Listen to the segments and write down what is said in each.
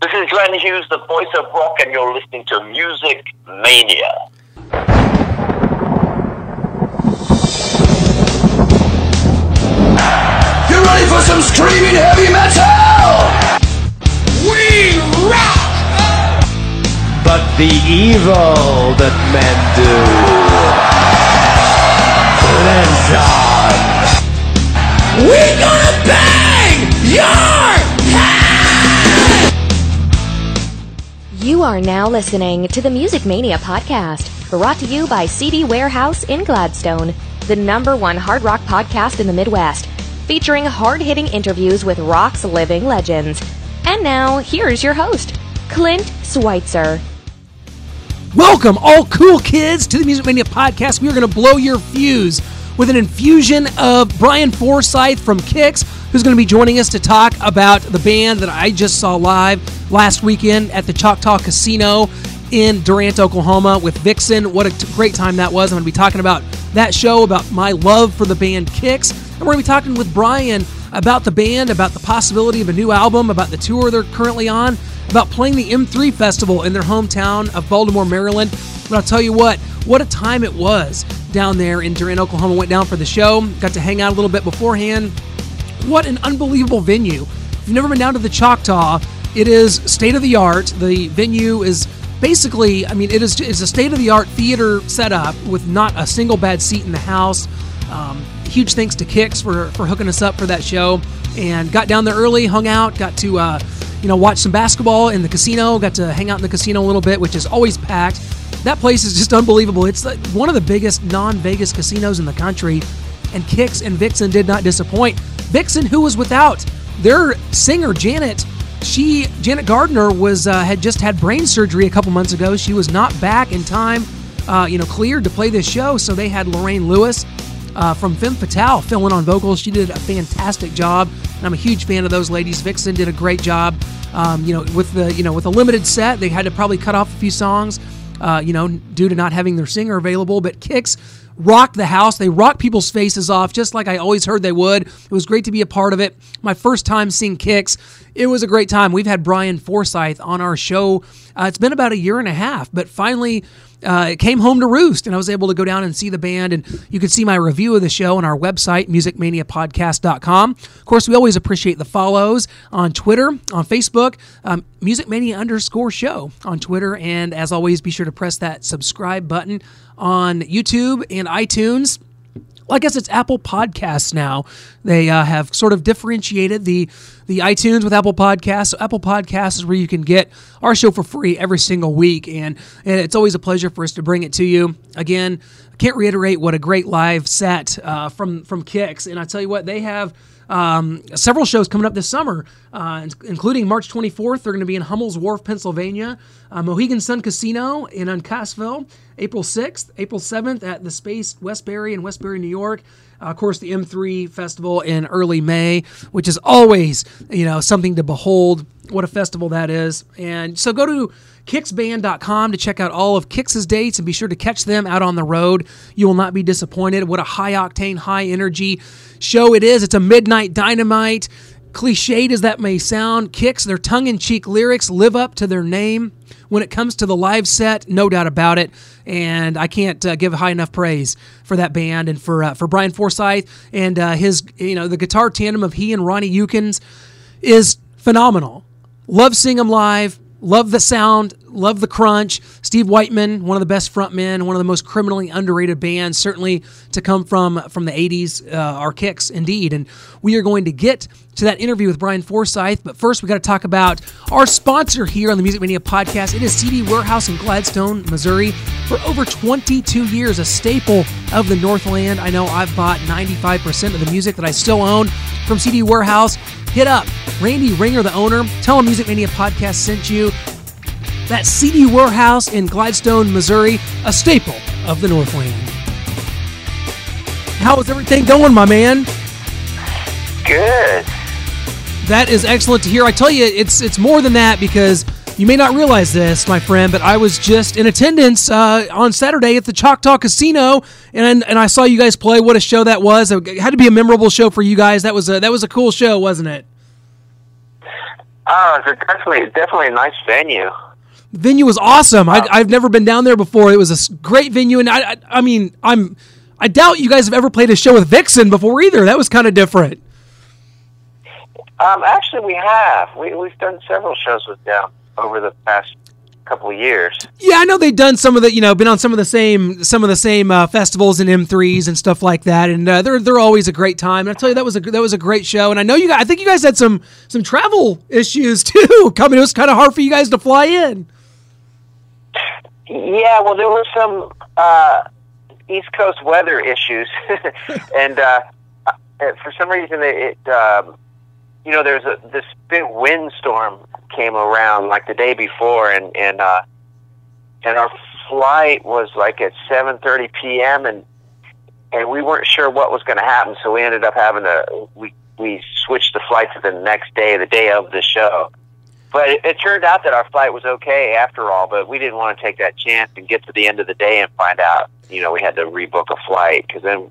This is Glenn Hughes, the voice of rock, and you're listening to Music Mania. You ready for some screaming heavy metal? We rock! but the evil that men do lives on. We gonna bang your You are now listening to the Music Mania podcast, brought to you by CD Warehouse in Gladstone, the number one hard rock podcast in the Midwest, featuring hard hitting interviews with rock's living legends. And now, here's your host, Clint Schweitzer. Welcome, all cool kids, to the Music Mania podcast. We are going to blow your fuse with an infusion of Brian Forsythe from Kix, who's going to be joining us to talk about the band that I just saw live last weekend at the Choctaw Casino in Durant, Oklahoma, with Vixen. What a t- great time that was! I'm going to be talking about that show, about my love for the band Kix, and we're going to be talking with Brian about the band, about the possibility of a new album, about the tour they're currently on, about playing the M3 Festival in their hometown of Baltimore, Maryland. But I'll tell you what, what a time it was down there in Durant, Oklahoma. Went down for the show, got to hang out a little bit beforehand. What an unbelievable venue. If you've never been down to the Choctaw, it is state of the art. The venue is basically, I mean, it is it's a state of the art theater setup with not a single bad seat in the house. Um, huge thanks to Kix for, for hooking us up for that show. And got down there early, hung out, got to uh, you know watch some basketball in the casino. Got to hang out in the casino a little bit, which is always packed. That place is just unbelievable. It's one of the biggest non-Vegas casinos in the country, and Kix and Vixen did not disappoint. Vixen, who was without their singer Janet, she Janet Gardner was uh, had just had brain surgery a couple months ago. She was not back in time, uh, you know, cleared to play this show. So they had Lorraine Lewis uh, from Femme Fatale filling on vocals. She did a fantastic job, and I'm a huge fan of those ladies. Vixen did a great job. Um, you know, with the you know with a limited set, they had to probably cut off a few songs, uh, you know, due to not having their singer available. But Kix rocked the house. They rocked people's faces off, just like I always heard they would. It was great to be a part of it. My first time seeing Kix, it was a great time. We've had Brian Forsythe on our show. Uh, it's been about a year and a half, but finally uh, it came home to roost, and I was able to go down and see the band. And you can see my review of the show on our website, musicmaniapodcast.com. Of course, we always appreciate the follows on Twitter, on Facebook, um, musicmania underscore show on Twitter. And as always, be sure to press that subscribe button on YouTube and iTunes. Well, I guess it's Apple Podcasts now. They uh, have sort of differentiated the the iTunes with Apple Podcasts. So Apple Podcasts is where you can get our show for free every single week, and, and it's always a pleasure for us to bring it to you. Again, I can't reiterate what a great live set uh, from from Kix, and I tell you what, they have. Um, several shows coming up this summer, uh, including March 24th. They're going to be in Hummel's Wharf, Pennsylvania, uh, Mohegan Sun Casino in Uncasville, April 6th, April 7th at the Space Westbury in Westbury, New York. Uh, of course, the M3 Festival in early May, which is always you know something to behold. What a festival that is! And so go to kixband.com to check out all of Kix's dates and be sure to catch them out on the road. You will not be disappointed. What a high octane, high energy show it is. It's a midnight dynamite. Cliched as that may sound, Kix, their tongue in cheek lyrics live up to their name. When it comes to the live set, no doubt about it. And I can't uh, give high enough praise for that band and for uh, for Brian Forsythe and uh, his, you know, the guitar tandem of he and Ronnie Younkins is phenomenal. Love seeing them live. Love the sound, love the crunch. Steve Whiteman, one of the best frontmen, one of the most criminally underrated bands, certainly to come from from the '80s. Uh, our Kix, indeed. And we are going to get to that interview with Brian Forsythe. But first, we got to talk about our sponsor here on the Music Mania podcast. It is CD Warehouse in Gladstone, Missouri. For over 22 years, a staple of the Northland. I know I've bought 95% of the music that I still own from CD Warehouse. Hit up Randy Ringer, the owner. Tell him Music Mania podcast sent you. That CD Warehouse in Gladstone, Missouri, a staple of the Northland. How is everything going, my man? Good. That is excellent to hear. I tell you, it's it's more than that because you may not realize this, my friend, but I was just in attendance uh, on Saturday at the Choctaw Casino, and and I saw you guys play. What a show that was! It had to be a memorable show for you guys. That was a that was a cool show, wasn't it? Oh, it's definitely definitely a nice venue. Venue was awesome. I, I've never been down there before. It was a great venue, and I, I, I mean, I'm, I doubt you guys have ever played a show with Vixen before either. That was kind of different. Um, actually, we have. We we've done several shows with them over the past couple of years. Yeah, I know they've done some of the, you know, been on some of the same, some of the same uh, festivals and M3s and stuff like that, and uh, they're they're always a great time. And I tell you, that was a that was a great show. And I know you guys, I think you guys had some some travel issues too. Coming, it was kind of hard for you guys to fly in. Yeah, well, there were some uh, East Coast weather issues, and uh, uh, for some reason, it, it um, you know, there's a this big windstorm came around like the day before, and and uh, and our flight was like at 7:30 p.m. and and we weren't sure what was going to happen, so we ended up having to we we switched the flight to the next day, the day of the show. But it, it turned out that our flight was okay after all. But we didn't want to take that chance and get to the end of the day and find out, you know, we had to rebook a flight because then,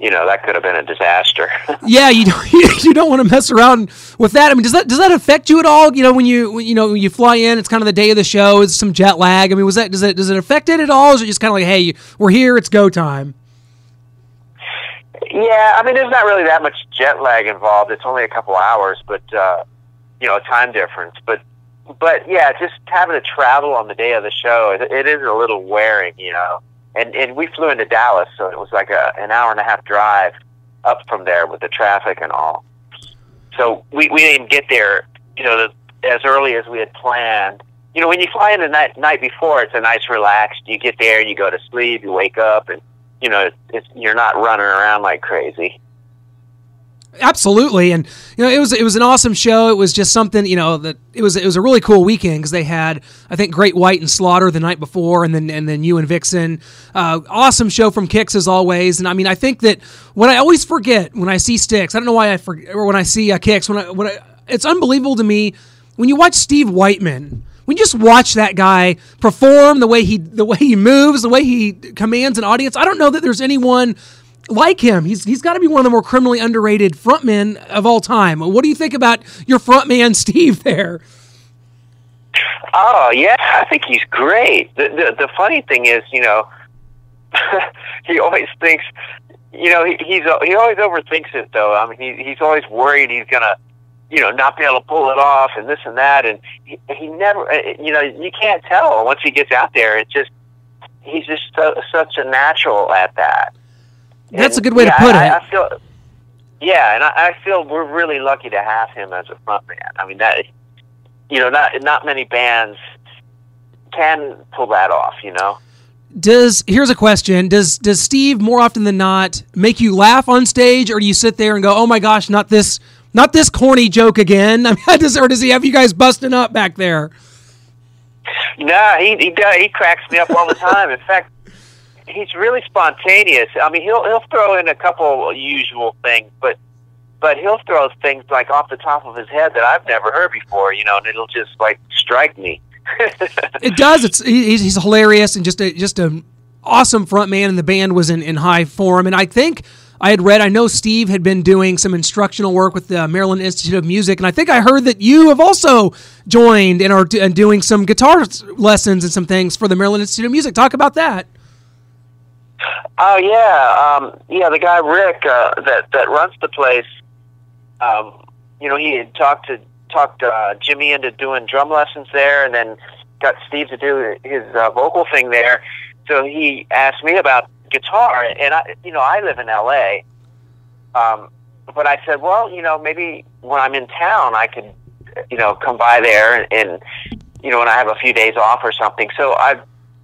you know, that could have been a disaster. Yeah, you don't, you don't want to mess around with that. I mean, does that does that affect you at all? You know, when you when, you know when you fly in, it's kind of the day of the show. It's some jet lag. I mean, was that does it does it affect it at all? Or is it just kind of like, hey, we're here, it's go time? yeah, I mean, there's not really that much jet lag involved. It's only a couple hours, but uh, you know, time difference. But but yeah, just having to travel on the day of the show, it, it is a little wearing, you know. And and we flew into Dallas, so it was like a an hour and a half drive up from there with the traffic and all. So we we didn't get there, you know, the, as early as we had planned. You know, when you fly in the night night before, it's a nice relaxed. You get there, you go to sleep, you wake up, and you know, it's, you're not running around like crazy. Absolutely, and you know it was it was an awesome show. It was just something you know that it was it was a really cool weekend because they had I think Great White and Slaughter the night before, and then and then you and Vixen. Uh, awesome show from Kix as always. And I mean I think that what I always forget when I see Sticks, I don't know why I forget or when I see uh, Kix when I when I, it's unbelievable to me when you watch Steve Whiteman. When you just watch that guy perform the way he the way he moves, the way he commands an audience, I don't know that there's anyone like him. He's he's got to be one of the more criminally underrated frontmen of all time. What do you think about your frontman Steve there? Oh yeah, I think he's great. The the, the funny thing is, you know, he always thinks, you know, he, he's he always overthinks it though. I mean, he, he's always worried he's gonna, you know, not be able to pull it off and this and that, and he, he never, uh, you know, you can't tell once he gets out there. It's just he's just so, such a natural at that. That's And, a good way to put I, it. I feel, yeah, and I, I feel we're really lucky to have him as a frontman. I mean that, you know, not not many bands can pull that off. You know. Does here's a question: Does does Steve more often than not make you laugh on stage, or do you sit there and go, "Oh my gosh, not this, not this corny joke again"? I mean, does or does he have you guys busting up back there? No, he he does, he cracks me up all the time. In fact, he's really spontaneous. I mean, he'll he'll throw in a couple usual things, but but he'll throw things like off the top of his head that I've never heard before. You know, and it'll just like strike me. It does. It's he's, he's hilarious and just a just a awesome front man, and the band was in, in high form. And I think I had read, I know Steve had been doing some instructional work with the Maryland Institute of Music, and I think I heard that you have also joined and are and doing some guitar lessons and some things for the Maryland Institute of Music. Talk about that. Oh yeah, um, yeah. The guy Rick uh, that that runs the place, um, you know, he had talked to talked uh, Jimmy into doing drum lessons there, and then got Steve to do his uh, vocal thing there. So he asked me about guitar, and I, you know, I live in L.A. Um, but I said, well, you know, maybe when I'm in town, I could, you know, come by there and, and you know, when I have a few days off or something. So I've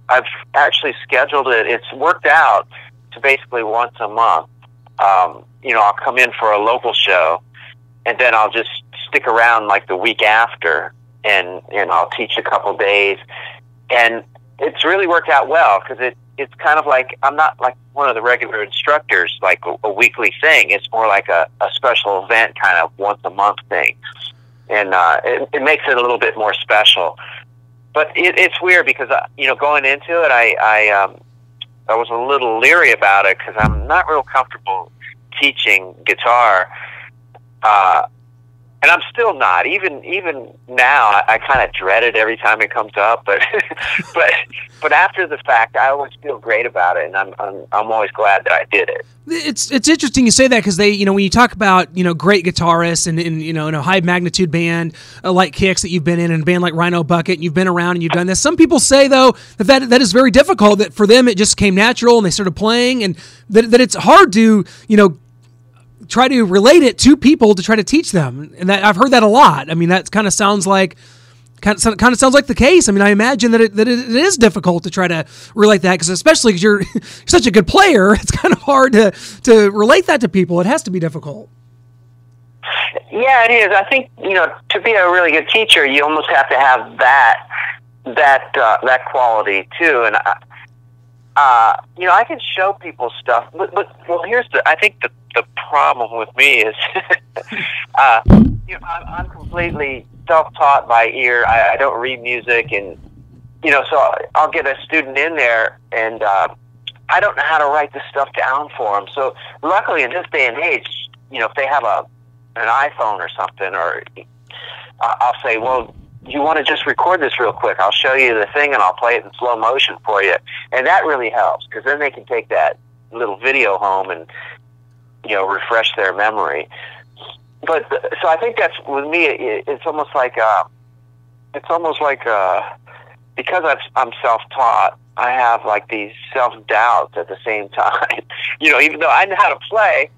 I've actually scheduled it. It's worked out to basically once a month. Um, you know, I'll come in for a local show, and then I'll just stick around like the week after, and and I'll teach a couple days, and it's really worked out well because it it's kind of like I'm not like one of the regular instructors, like a, a weekly thing. It's more like a, a special event, kind of once a month thing, and uh, it, it makes it a little bit more special but it, it's weird because uh, you know going into it, I I um, I was a little leery about it because I'm not real comfortable teaching guitar. Uh, and I'm still not. Even even now, I, I kind of dread it every time it comes up. But but but after the fact, I always feel great about it, and I'm I'm, I'm always glad that I did it. It's it's interesting you say that because they you know when you talk about you know great guitarists and, and you know in a high magnitude band uh, like Kix that you've been in and a band like Rhino Bucket and you've been around and you've done this. Some people say though that that, that is very difficult. That for them it just came natural and they started playing and that, that it's hard to you know try to relate it to people to try to teach them. And that I've heard that a lot. I mean, that kind of sounds like kind of, kind of sounds like the case. I mean, I imagine that it, that it is difficult to try to relate that because especially because you're such a good player, it's kind of hard to to relate that to people. It has to be difficult. Yeah, it is. I think you know to be a really good teacher, you almost have to have that that uh, that quality too. And I, uh, you know, I can show people stuff, but, but well, here's the. I think the the problem with me is, uh, you know, I'm, I'm completely self-taught by ear. I, I don't read music, and you know, so I'll get a student in there, and uh, I don't know how to write this stuff down for them. So luckily, in this day and age, you know, if they have a an iPhone or something, or uh, I'll say, well, you want to just record this real quick? I'll show you the thing, and I'll play it in slow motion for you, and that really helps because then they can take that little video home and you know refresh their memory. But so I think that's with me. It, it's almost like uh, it's almost like uh, because I've, I'm self-taught. I have like these self-doubts at the same time. you know, even though I know how to play,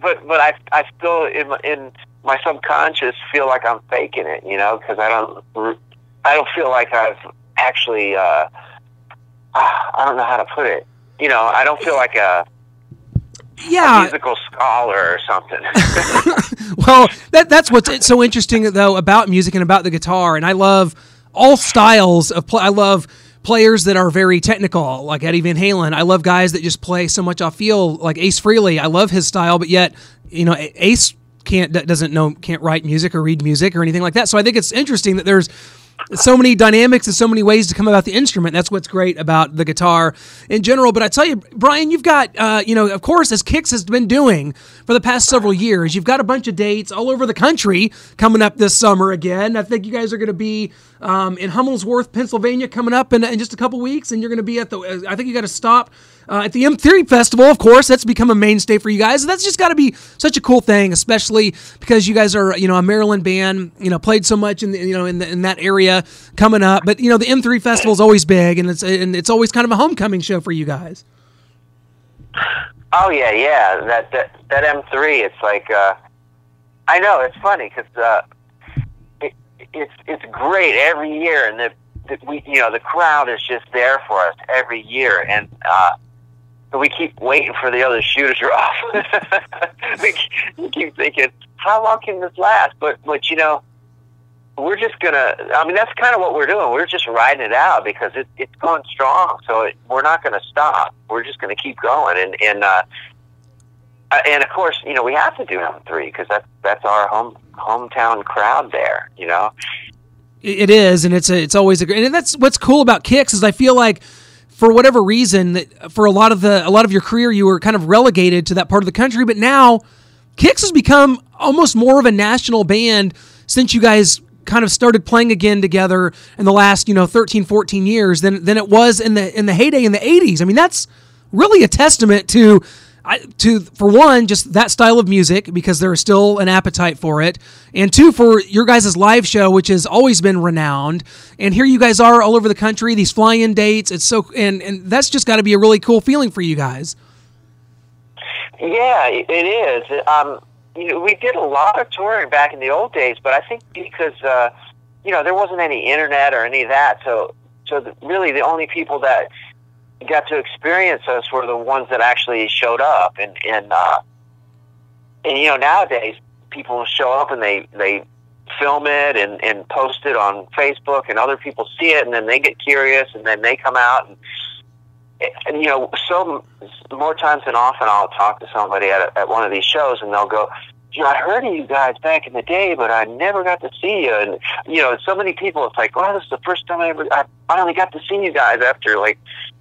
but but I I still in in my subconscious feel like I'm faking it. You know, because I don't I don't feel like I've actually. Uh, I don't know how to put it. You know, I don't feel like a yeah. a musical scholar or something. well, that that's what's so interesting though about music and about the guitar, and I love all styles of play. I love players that are very technical, like Eddie Van Halen. I love guys that just play so much off feel, like Ace Frehley. I love his style, but yet, you know, Ace can't doesn't know can't write music or read music or anything like that. So I think it's interesting that there's so many dynamics and so many ways to come about the instrument. That's what's great about the guitar in general. But I tell you, Brian, you've got, uh, you know, of course, as Kix has been doing for the past several years, you've got a bunch of dates all over the country coming up this summer again. I think you guys are going to be um, in Hummels Wharf, Pennsylvania, coming up in, in just a couple weeks, and you're going to be at the. I think you got to stop uh, at the M3 Festival, of course, that's become a mainstay for you guys. That's just got to be such a cool thing, especially because you guys are, you know, a Maryland band. You know, played so much in the, you know in, the, in that area coming up. But you know, the M3 Festival is always big, and it's and it's always kind of a homecoming show for you guys. Oh yeah, yeah. That that that M3, it's like uh, I know it's funny because uh, it, it's it's great every year, and the, the we you know the crowd is just there for us every year, and uh, we keep waiting for the other shoe to drop. we keep thinking, how long can this last? But but you know, we're just gonna. I mean, that's kind of what we're doing. We're just riding it out because it, it's going strong. So it, we're not going to stop. We're just going to keep going. And and uh, uh, and of course, you know, we have to do M three because that's that's our home hometown crowd there. You know. It is, and it's a, it's always a great, and that's what's cool about Kix is I feel like for whatever reason for a lot of the a lot of your career you were kind of relegated to that part of the country. But now Kix has become almost more of a national band since you guys kind of started playing again together in the last you know 13 14 years than than it was in the in the heyday in the 80s i mean that's really a testament to I, to for one, just that style of music because there is still an appetite for it, and two for your guys' live show, which has always been renowned. And here you guys are all over the country, these fly-in dates. It's so and and that's just got to be a really cool feeling for you guys. Yeah, it is. Um, you know, we did a lot of touring back in the old days, but I think because uh, you know there wasn't any internet or any of that, so so the, really the only people that got to experience us were the ones that actually showed up and and uh and you know nowadays people show up and they they film it and and post it on Facebook and other people see it and then they get curious and then they come out and and you know so more times than often I'll talk to somebody at a, at one of these shows and they'll go you know, I heard of you guys back in the day, but I never got to see you. And you know, so many people, it's like, wow, this is the first time I ever, I finally got to see you guys after like,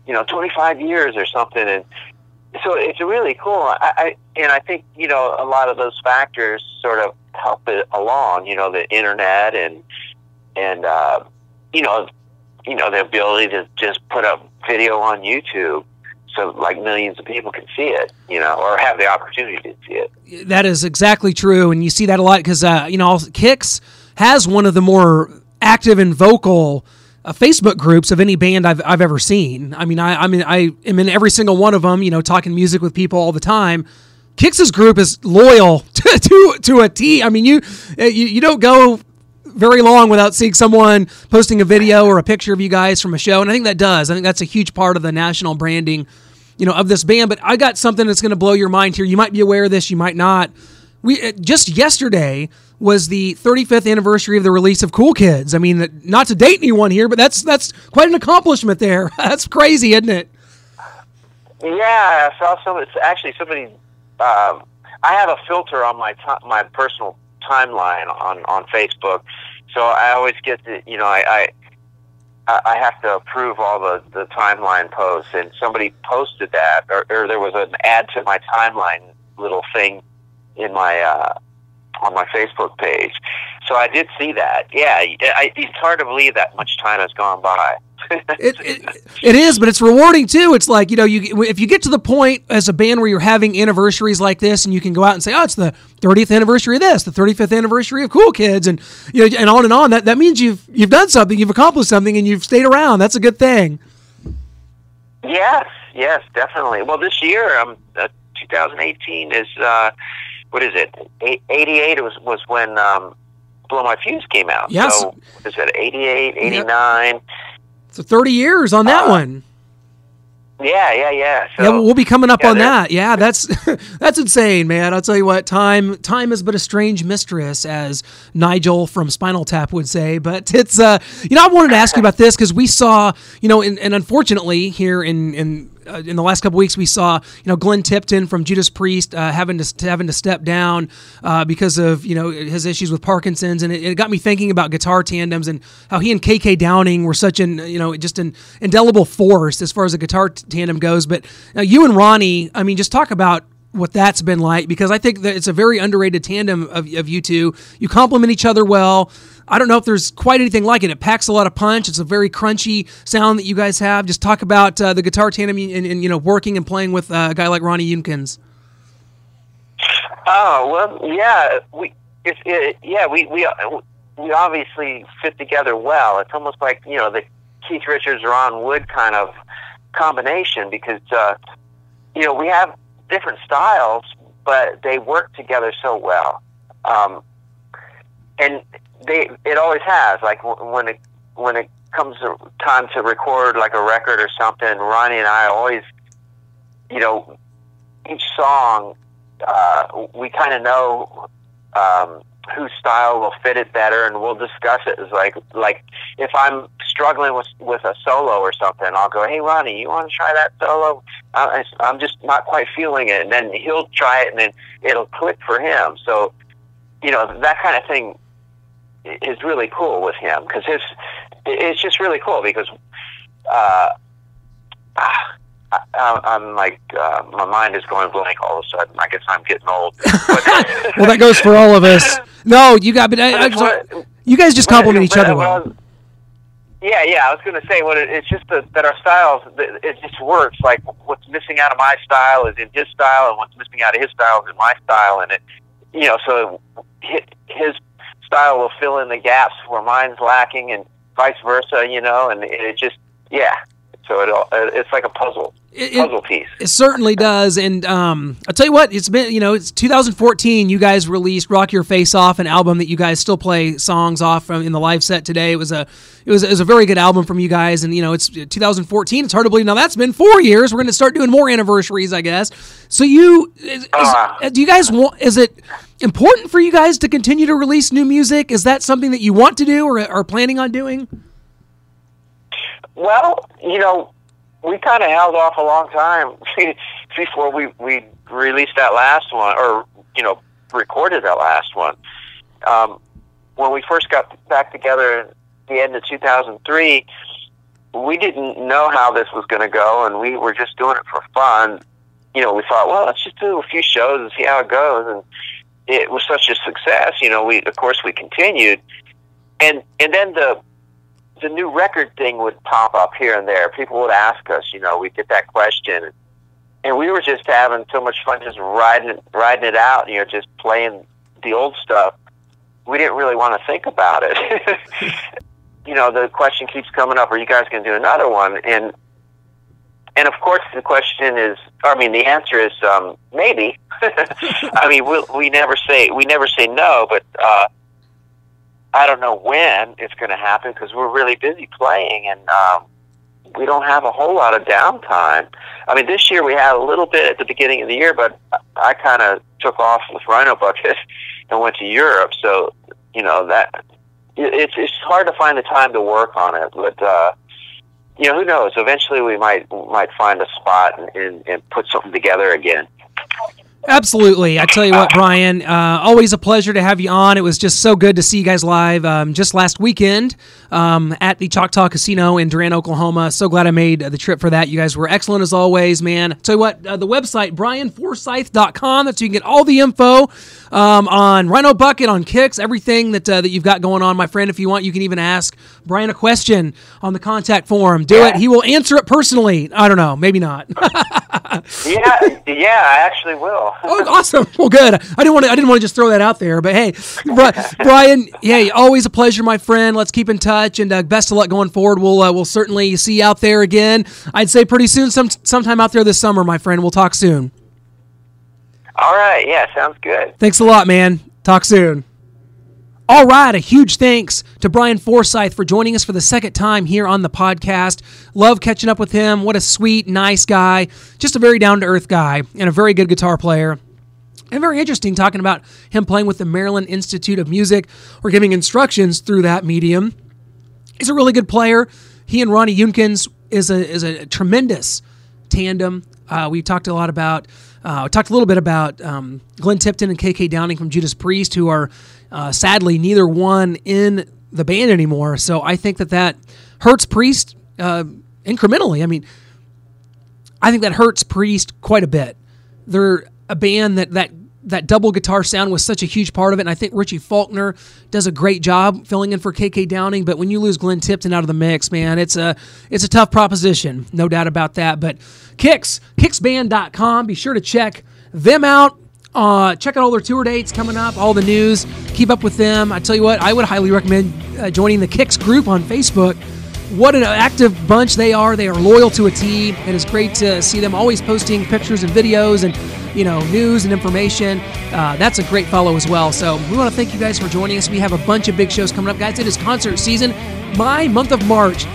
you know, 25 years or something. And so it's really cool. I, I and I think you know a lot of those factors sort of help it along. You know, the internet and and uh, you know, you know the ability to just put up video on YouTube so like millions of people can see it, you know, or have the opportunity to see it. That is exactly true, and you see that a lot because uh, you know Kix has one of the more active and vocal uh, Facebook groups of any band I've, I've ever seen. I mean, I I mean I am in every single one of them. You know, talking music with people all the time. Kix's group is loyal to to, to a T. I mean, you, you you don't go very long without seeing someone posting a video or a picture of you guys from a show, and I think that does. I think that's a huge part of the national branding, you know, of this band. But I got something that's going to blow your mind here. You might be aware of this, you might not. We uh, just yesterday was the 35th anniversary of the release of Cool Kids. I mean, not to date anyone here, but that's that's quite an accomplishment there. that's crazy, isn't it? Yeah, I saw some. It's actually somebody. Um, I have a filter on my t- my personal timeline on on Facebook, so I always get to you know I. I I have to approve all the, the timeline posts, and somebody posted that, or, or there was an add to my timeline little thing in my uh, on my Facebook page. So I did see that. Yeah, I, it's hard to believe that much time has gone by. it, it, it is, but it's rewarding too. It's like you know, you if you get to the point as a band where you're having anniversaries like this, and you can go out and say, "Oh, it's the 30th anniversary of this, the 35th anniversary of Cool Kids," and you know, and on and on. That that means you've you've done something, you've accomplished something, and you've stayed around. That's a good thing. Yes, yes, definitely. Well, this year, um, uh, 2018 is uh, what is it? 88 was was when um, Blow My Fuse came out. Yes. So is it 88, 89? Yep. So 30 years on that uh, one. Yeah, yeah, yeah. So, yeah, we'll be coming up yeah, on that. Yeah, that's that's insane, man. I'll tell you what, time time is but a strange mistress, as Nigel from Spinal Tap would say. But it's uh, you know, I wanted to ask you about this because we saw, you know, and, and unfortunately here in in uh, in the last couple weeks we saw you know Glenn Tipton from Judas Priest uh, having to having to step down uh, because of you know his issues with Parkinson's, and it, it, got me thinking about guitar tandems and how he and KK Downing were such an you know just an indelible force as far as a guitar t- tandem goes. But you and Ronnie, I mean, just talk about what that's been like because I think that it's a very underrated tandem of, of you two. You complement each other well. I don't know if there's quite anything like it. It packs a lot of punch. It's a very crunchy sound that you guys have. Just talk about uh, the guitar tandem and, and, you know working and playing with uh, a guy like Ronnie Younkins. Oh well, yeah, we it's it, yeah we we we obviously fit together well. It's almost like you know the Keith Richards Ron Wood kind of combination because uh, you know we have different styles, but they work together so well. Um, and they it always has like when it when it comes time to record like a record or something ronnie and i always you know each song uh we kind of know um whose style will fit it better and we'll discuss it. As like like if i'm struggling with with a solo or something i'll go hey ronnie you want to try that solo? I, i'm just not quite feeling it. And then he'll try it and then it'll click for him. So you know that kind of thing is really cool with him because his it's just really cool because uh, I, I'm like uh, my mind is going blank all of a sudden. I guess I'm getting old. well, that goes for all of us. No, you got, but I, I just, you guys just compliment each other well. Yeah, yeah. I was going to say what it, it's just that, that our styles it just works. Like what's missing out of my style is in his style, and what's missing out of his style is in my style, and it you know so his style will fill in the gaps where mine's lacking, and vice versa. You know, and it just yeah. So it all, it's like a puzzle. It, puzzle piece. It certainly does, and um, I'll tell you what. It's been you know it's 2014. You guys released "Rock Your Face Off," an album that you guys still play songs off from in the live set today. It was a it was, it was a very good album from you guys, and you know it's 2014. It's hard to believe now that's been four years. We're going to start doing more anniversaries, I guess. So you is, uh, do you guys want? Is it important for you guys to continue to release new music? Is that something that you want to do or are planning on doing? Well, you know, we kind of held off a long time before we we released that last one, or you know, recorded that last one. Um, when we first got back together at the end of 2003, we didn't know how this was going to go, and we were just doing it for fun. you know, we thought, well, let's just do a few shows and see how it goes. And it was such a success. You know, we of course we continued, and and then the the new record thing would pop up here and there. People would ask us, you know, we'd get that question, and we were just having so much fun just riding riding it out. You know, just playing the old stuff. We didn't really want to think about it. you know, the question keeps coming up: Are you guys going to do another one? And and of course, the question is, I mean, the answer is um, maybe. I mean, we we never say we never say no, but uh, I don't know when it's going to happen because we're really busy playing and um, we don't have a whole lot of downtime. I mean, this year we had a little bit at the beginning of the year, but I kind of took off with Rhino Bucket and went to Europe. So you know that it's it's hard to find the time to work on it, but. uh you know, who knows? Eventually, we might might find a spot and, and, and put something together again. Absolutely. I tell you what, Brian, uh, always a pleasure to have you on. It was just so good to see you guys live um, just last weekend um, at the Choctaw Casino in Durant, Oklahoma. So glad I made the trip for that. You guys were excellent as always, man. tell you what, uh, the website, brianforsythe.com, that's where you can get all the info um, on Rhino Bucket, on Kix, everything that, uh, that you've got going on, my friend. If you want, you can even ask Brian a question on the contact form. Do Yeah. it. He will answer it personally. I don't know. Maybe not. yeah, yeah, I actually will. Oh, awesome! Well, good. I didn't want to. I didn't want to just throw that out there, but hey, Bri- Brian, hey, always a pleasure, my friend. Let's keep in touch, and uh, best of luck going forward. We'll uh, we'll certainly see you out there again. I'd say pretty soon, some sometime out there this summer, my friend. We'll talk soon. All right, yeah, sounds good. Thanks a lot, man. Talk soon. All right, a huge thanks to Brian Forsythe for joining us for the second time here on the podcast. Love catching up with him. What a sweet, nice guy. Just a very down to earth guy and a very good guitar player. And very interesting talking about him playing with the Maryland Institute of Music or giving instructions through that medium. He's a really good player. He and Ronnie Younkins is a is a tremendous tandem. Uh, we talked a lot about. Uh, talked a little bit about um, Glenn Tipton and KK Downing from Judas Priest, who are uh, sadly neither one in the band anymore. So I think that that hurts Priest uh, incrementally. I mean, I think that hurts Priest quite a bit. They're a band that that that double guitar sound was such a huge part of it, and I think Richie Faulkner does a great job filling in for KK Downing. But when you lose Glenn Tipton out of the mix, man, it's a it's a tough proposition, no doubt about that. But Kix, kixband.com, be sure to check them out. Uh, check out all their tour dates coming up, all the news. Keep up with them. I tell you what, I would highly recommend uh, joining the Kix group on Facebook what an active bunch they are. They are loyal to a T. It is great to see them always posting pictures and videos and you know news and information. Uh, that's a great follow as well. So we want to thank you guys for joining us. We have a bunch of big shows coming up, guys. It is concert season. My month of March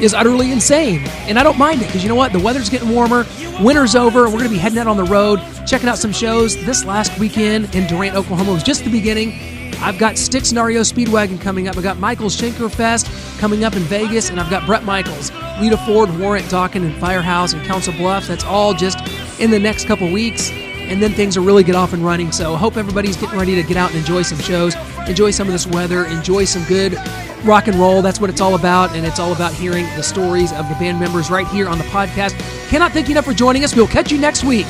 is utterly insane, and I don't mind it because you know what? The weather's getting warmer. Winter's over. We're going to be heading out on the road, checking out some shows. This last weekend in Durant, Oklahoma was just the beginning. I've got and REO Speedwagon coming up. I've got Michael's Schenker Fest coming up in Vegas, and I've got Bret Michaels, Lita Ford, Warrant, Dokken, and Firehouse and Council Bluffs. That's all just in the next couple weeks, and then things will really get off and running. So hope everybody's getting ready to get out and enjoy some shows, enjoy some of this weather, enjoy some good rock and roll. That's what it's all about, and it's all about hearing the stories of the band members right here on the podcast. Cannot thank you enough for joining us. We'll catch you next week